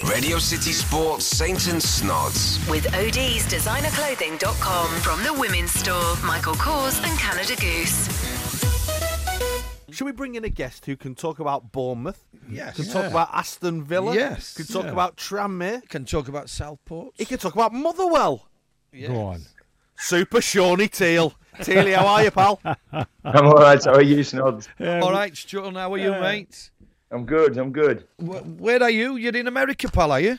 Radio City Sports Saints and Snods. With OD's designerclothing.com from the women's store, Michael Kors and Canada Goose. Should we bring in a guest who can talk about Bournemouth? Yes. Can talk about Aston Villa? Yes. Can talk Yeah. about Tranmere? Can talk about Southport. He can talk about Motherwell. Go on. Super Shawnee Teale. Tealy, how are you, pal? I'm all right. How are you, Snods? All right, John, how are you, mate? I'm good. I'm good. Wh- Where are you? You're in America, pal, are you?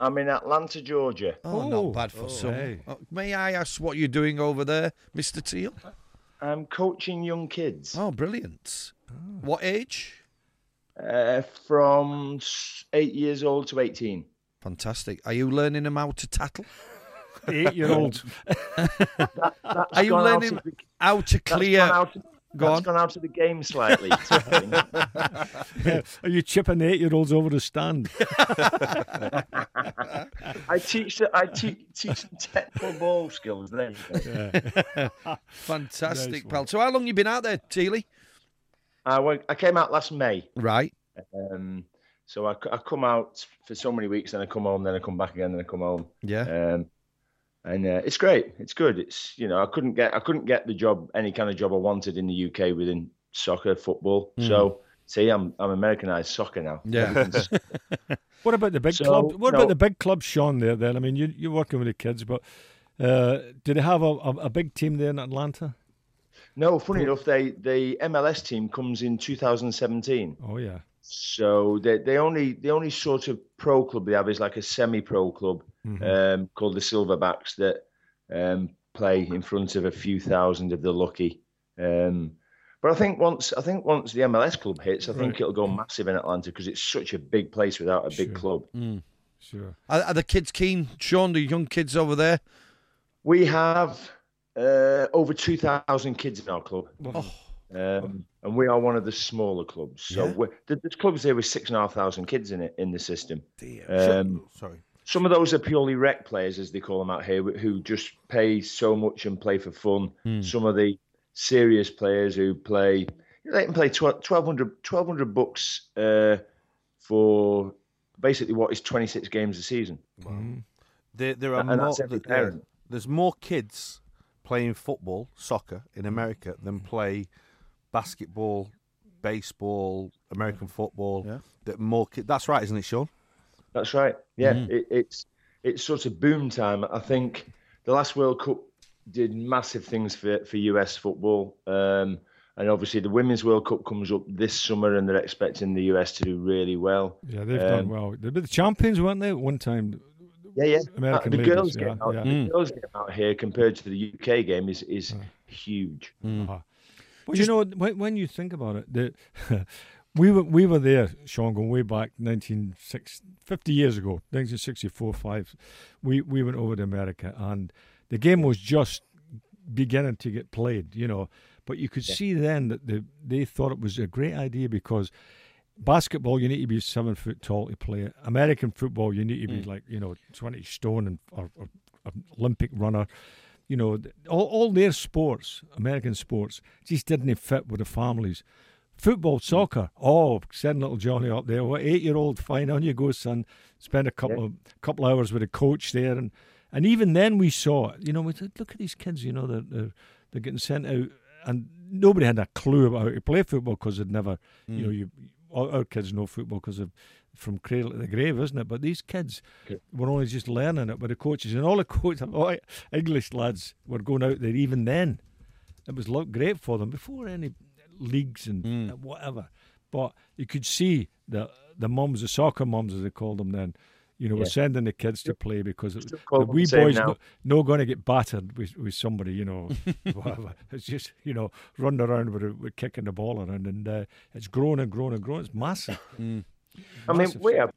I'm in Atlanta, Georgia. Oh, Oh, not bad for oh, some. hey. Uh, May I ask what you're doing over there, Mr. Teale? I'm coaching young kids Oh, brilliant. What age? uh, from eight years old to 18. Fantastic. Are you learning them how to tattle? Eight year olds. That's Are you learning of how to that's clear? gone out, Go that's on. gone out of the game slightly. Are you chipping eight year olds over the stand? I teach the- I te- teach them technical ball skills. There you go. Fantastic, Nice pal. So how long you been out there, Teely? I, went, I came out last May. Right. Um, so I come out for so many weeks, then I come home, then I come back again, then I come home. Yeah. Um, and uh, it's great. It's good. It's you know I couldn't get I couldn't get the job any kind of job I wanted in the UK within soccer football. So see I'm I'm Americanized soccer now. Yeah. What about the big So, club? What no. about the big club, Shaun? There, then. I mean, you you're working with the kids, but uh, do they have a, a, a big team there in Atlanta? no, funny enough, they the MLS team comes in 2017. Oh yeah. So they they only the only sort of pro club they have is like a semi-pro club um, called the Silverbacks that um, play in front of a few thousand of the lucky. Um, but I think once I think once the MLS club hits, I think Right. it'll go massive in Atlanta because it's such a big place without a big Sure. club. Sure. Are, are the kids keen, Shaun? The young kids over there? We have uh, over two thousand kids in our club. Um, and we are one of the smaller clubs. So Yeah. there's clubs there with six and a half thousand kids in it in the system. Um, Sorry. some of those are purely rec players, as they call them out here, who just pay so much and play for fun. Some of the serious players who play, they can play 1200, 1200 bucks uh, for basically what is 26 games a season. There, there are And more, there- there's more kids playing football, soccer in America than play basketball, baseball, American football. Yeah. That more kids. That's right, isn't it, Shaun? That's right. Yeah, it, it's it's sort of boom time. I think the last World Cup did massive things for for US football, um, and obviously the Women's World Cup comes up this summer, and they're expecting the US to do really well. Yeah, they've done Um, well. They were the champions, weren't they? At one time. Yeah, yeah. American the ladies, girls yeah, game out, yeah. the girls game out here compared to the UK game is is huge. Well, you know, when, when you think about it, the, we were we were there, Shaun, going way back 1960, 50 years ago, 1964, five. We we went over to America, and the game was just beginning to get played, you know. But you could see then that the, they thought it was a great idea because basketball you need to be seven foot tall to play it. American football you need to be mm. like you know twenty stone and or, or an Olympic runner. You know, all, all their sports, American sports, just didn't fit with the families. Football, hmm. soccer, oh, send little Johnny up there. What eight year old? Fine, on you go, son. Spend a couple of couple hours with a coach there, and and even then we saw it. You know, we said, look at these kids. You know, they're they're, they're getting sent out, and nobody had a clue about how to play football because they'd never, you know, hmm. you our, our kids know football because of from cradle to the grave, isn't it? But these kids were only just learning it with the coaches, and all the coaches, all the English lads were going out there. Even then, it was looked great for them before any leagues and whatever. But you could see the the mums, the soccer mums as they called them then, you know, were Yeah. sending the kids to play because it, the wee boys no, no going to get battered with, with somebody, you know, whatever. It's just you know running around with, with kicking the ball around, and uh, it's grown and grown and grown. It's massive. I mean, we have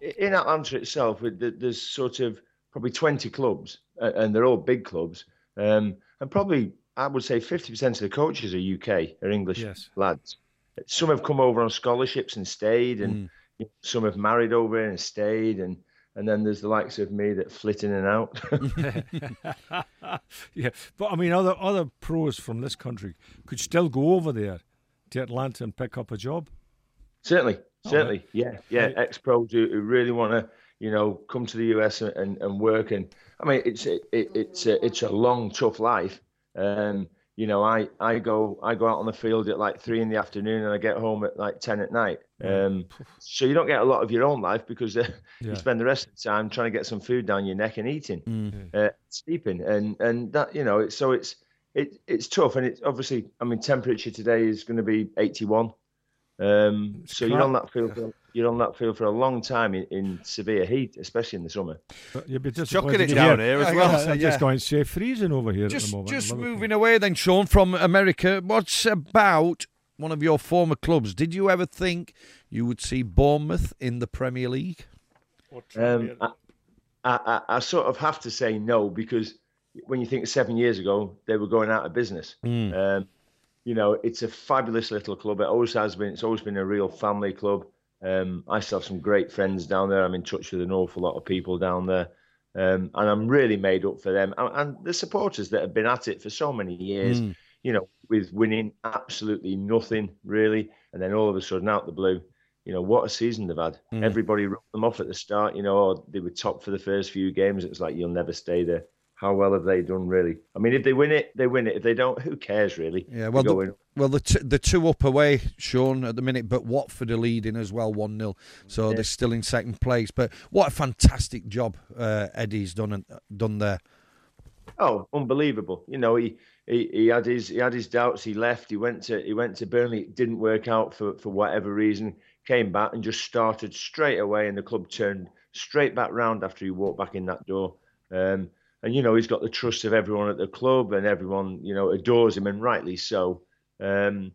in Atlanta itself. There's sort of probably 20 clubs, and they're all big clubs. Um, and probably, I would say, 50% of the coaches are UK, are English Yes. lads. Some have come over on scholarships and stayed, and you know, some have married over and stayed, and and then there's the likes of me that flit in and out. yeah, but I mean, other other pros from this country could still go over there to Atlanta and pick up a job. certainly, certainly, yeah, yeah. Ex pros who, who really want to, you know, come to the US and, and, and work. And I mean, it's it, it, it's a, it's a long, tough life. Um, you know, I, I go I go out on the field at like three in the afternoon and I get home at like ten at night. Um, so you don't get a lot of your own life because uh, Yeah. you spend the rest of the time trying to get some food down your neck and eating, Mm. uh, sleeping, and and that you know, it's, so it's it it's tough. And it's obviously, I mean, temperature today is going to be eighty one. Um, so you're crap. on that field. For, you're on that field for a long time in, in severe heat, especially in the summer. You'd be Chucking it down hear- here as well. yeah. I'm just going to say freezing over here at Just, the moment. just moving away then, Shaun, from America. What's about one of your former clubs? Did you ever think you would see Bournemouth in the Premier League? Um, I, I, I, I sort of have to say no because when you think seven years ago they were going out of business. Um, you know, it's a fabulous little club. It always has been. It's always been a real family club. Um, I still have some great friends down there. I'm in touch with an awful lot of people down there, um, and I'm really made up for them and, and the supporters that have been at it for so many years. You know, with winning absolutely nothing really, and then all of a sudden out the blue, you know what a season they've had. Everybody wrote them off at the start. You know, they were top for the first few games. It was like you'll never stay there. How well have they done, really? I mean, if they win it, they win it. If they don't, who cares, really? Yeah, well, the, well, the t- the two up away, Shaun, at the minute, but Watford are leading as well, one 0 so they're still in second place. But what a fantastic job uh, Eddie's done and, done there. Oh, unbelievable! You know, he, he he had his he had his doubts. He left. He went to he went to Burnley. It didn't work out for for whatever reason. Came back and just started straight away, and the club turned straight back round after he walked back in that door. Um, and you know, he's got the trust of everyone at the club, and everyone you know adores him, and rightly so. Um,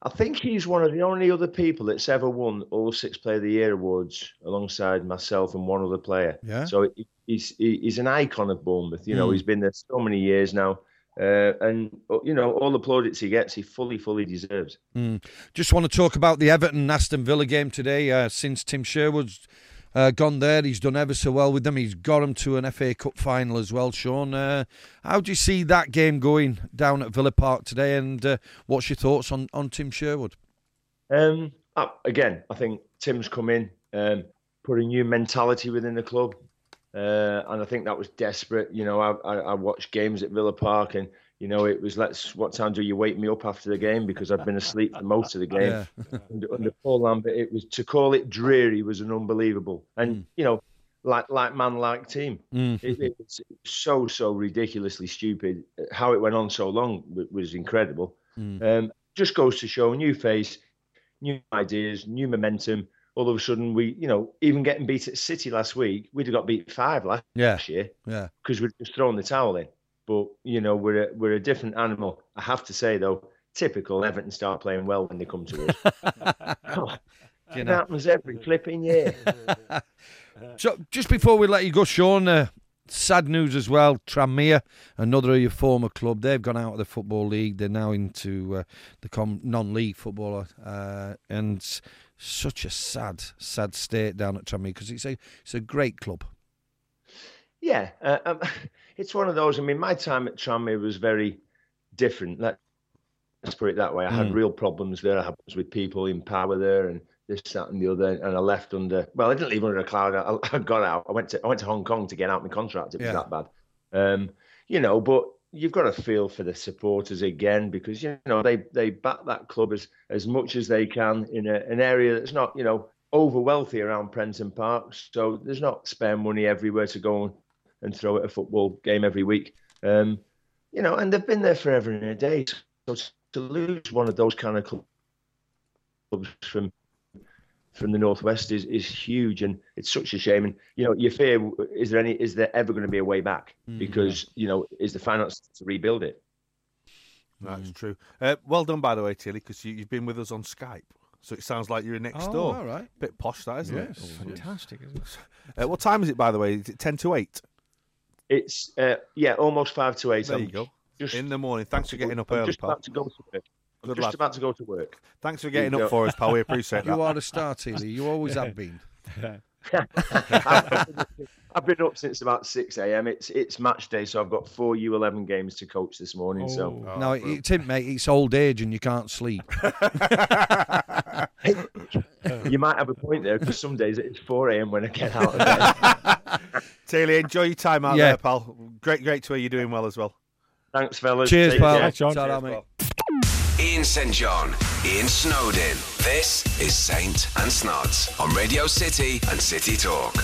I think he's one of the only other people that's ever won all six Player of the Year awards alongside myself and one other player. Yeah. So he's he's an icon of Bournemouth. You know, Mm. he's been there so many years now, uh, and you know all the plaudits he gets, he fully fully deserves. Just want to talk about the Everton Aston Villa game today. Uh, since Tim Sherwood's uh, gone there, he's done ever so well with them. He's got them to an FA Cup final as well. Shaun, uh, how do you see that game going down at Villa Park today? And uh, what's your thoughts on, on Tim Sherwood? Um, again, I think Tim's come in, um, put a new mentality within the club, uh, and I think that was desperate. You know, I, I, I watched games at Villa Park, and you know, it was let's. What time do you wake me up after the game because I've been asleep for most of the game. Yeah. under, under Paul Lambert, it was to call it dreary was an unbelievable, and you know, like like man like team. Mm. It, it was so so ridiculously stupid. How it went on so long was incredible. Um, just goes to show new face, new ideas, new momentum. All of a sudden, we you know even getting beat at City last week, we'd have got beat five last Yeah, year yeah. because we'd just thrown the towel in. But you know we're a, we're a different animal. I have to say though, typical Everton start playing well when they come to us. Oh, You it know. happens every flipping year. So just before we let you go, Shaun, uh, sad news as well. Tranmere, another of your former club, they've gone out of the football league. They're now into uh, the com- non-league footballer, uh, and such a sad, sad state down at Tranmere because it's a it's a great club. Yeah, uh, um, it's one of those. I mean, my time at Tranmere was very different. Let, let's put it that way. I had Mm. real problems there. I had problems with people in power there, and this, that, and the other. And I left under. Well, I didn't leave under a cloud. I, I got out. I went to I went to Hong Kong to get out my contract. It was Yeah. that bad. Um, you know, but you've got to feel for the supporters again because you know they they back that club as as much as they can in a, an area that's not you know over wealthy around Prenton Park. So there's not spare money everywhere to go and, and throw at a football game every week. Um, you know, and they've been there forever and a day. So to lose one of those kind of clubs from from the northwest is, is huge, and it's such a shame. And you know, you fear is there any is there ever going to be a way back? Because you know, is the finance to rebuild it? That's true. Uh, well done, by the way, Tilly, because you, you've been with us on Skype. So it sounds like you're next Oh, door. all right. Bit posh, that, isn't Yes, it? fantastic, isn't it? Uh, what time is it, by the way? Is it 10 to 8? It's uh, yeah, almost five to eight. There I'm you go. Just In the morning. Thanks for getting up I'm early, just pal. about to go to work. I'm Good just lad. about to go to work. Thanks for getting up for us, pal. We appreciate it. You that. are the star, Tilly. You always have been. I've been up since about six a.m. It's it's match day, so I've got four U11 games to coach this morning. So Oh. oh no, it's it, mate. It's old age and you can't sleep. you might have a point there because some days it's 4 a.m. when I get out of bed. Taylor, enjoy your time out Yeah. there, pal. Great, great to hear you're doing well as well. Thanks, fellas. Cheers, Take pal. care. Thanks, Shaun. Ta-ra, mate. Ian St John, Ian Snodin. This is Saint and Snods on Radio City and City Talk.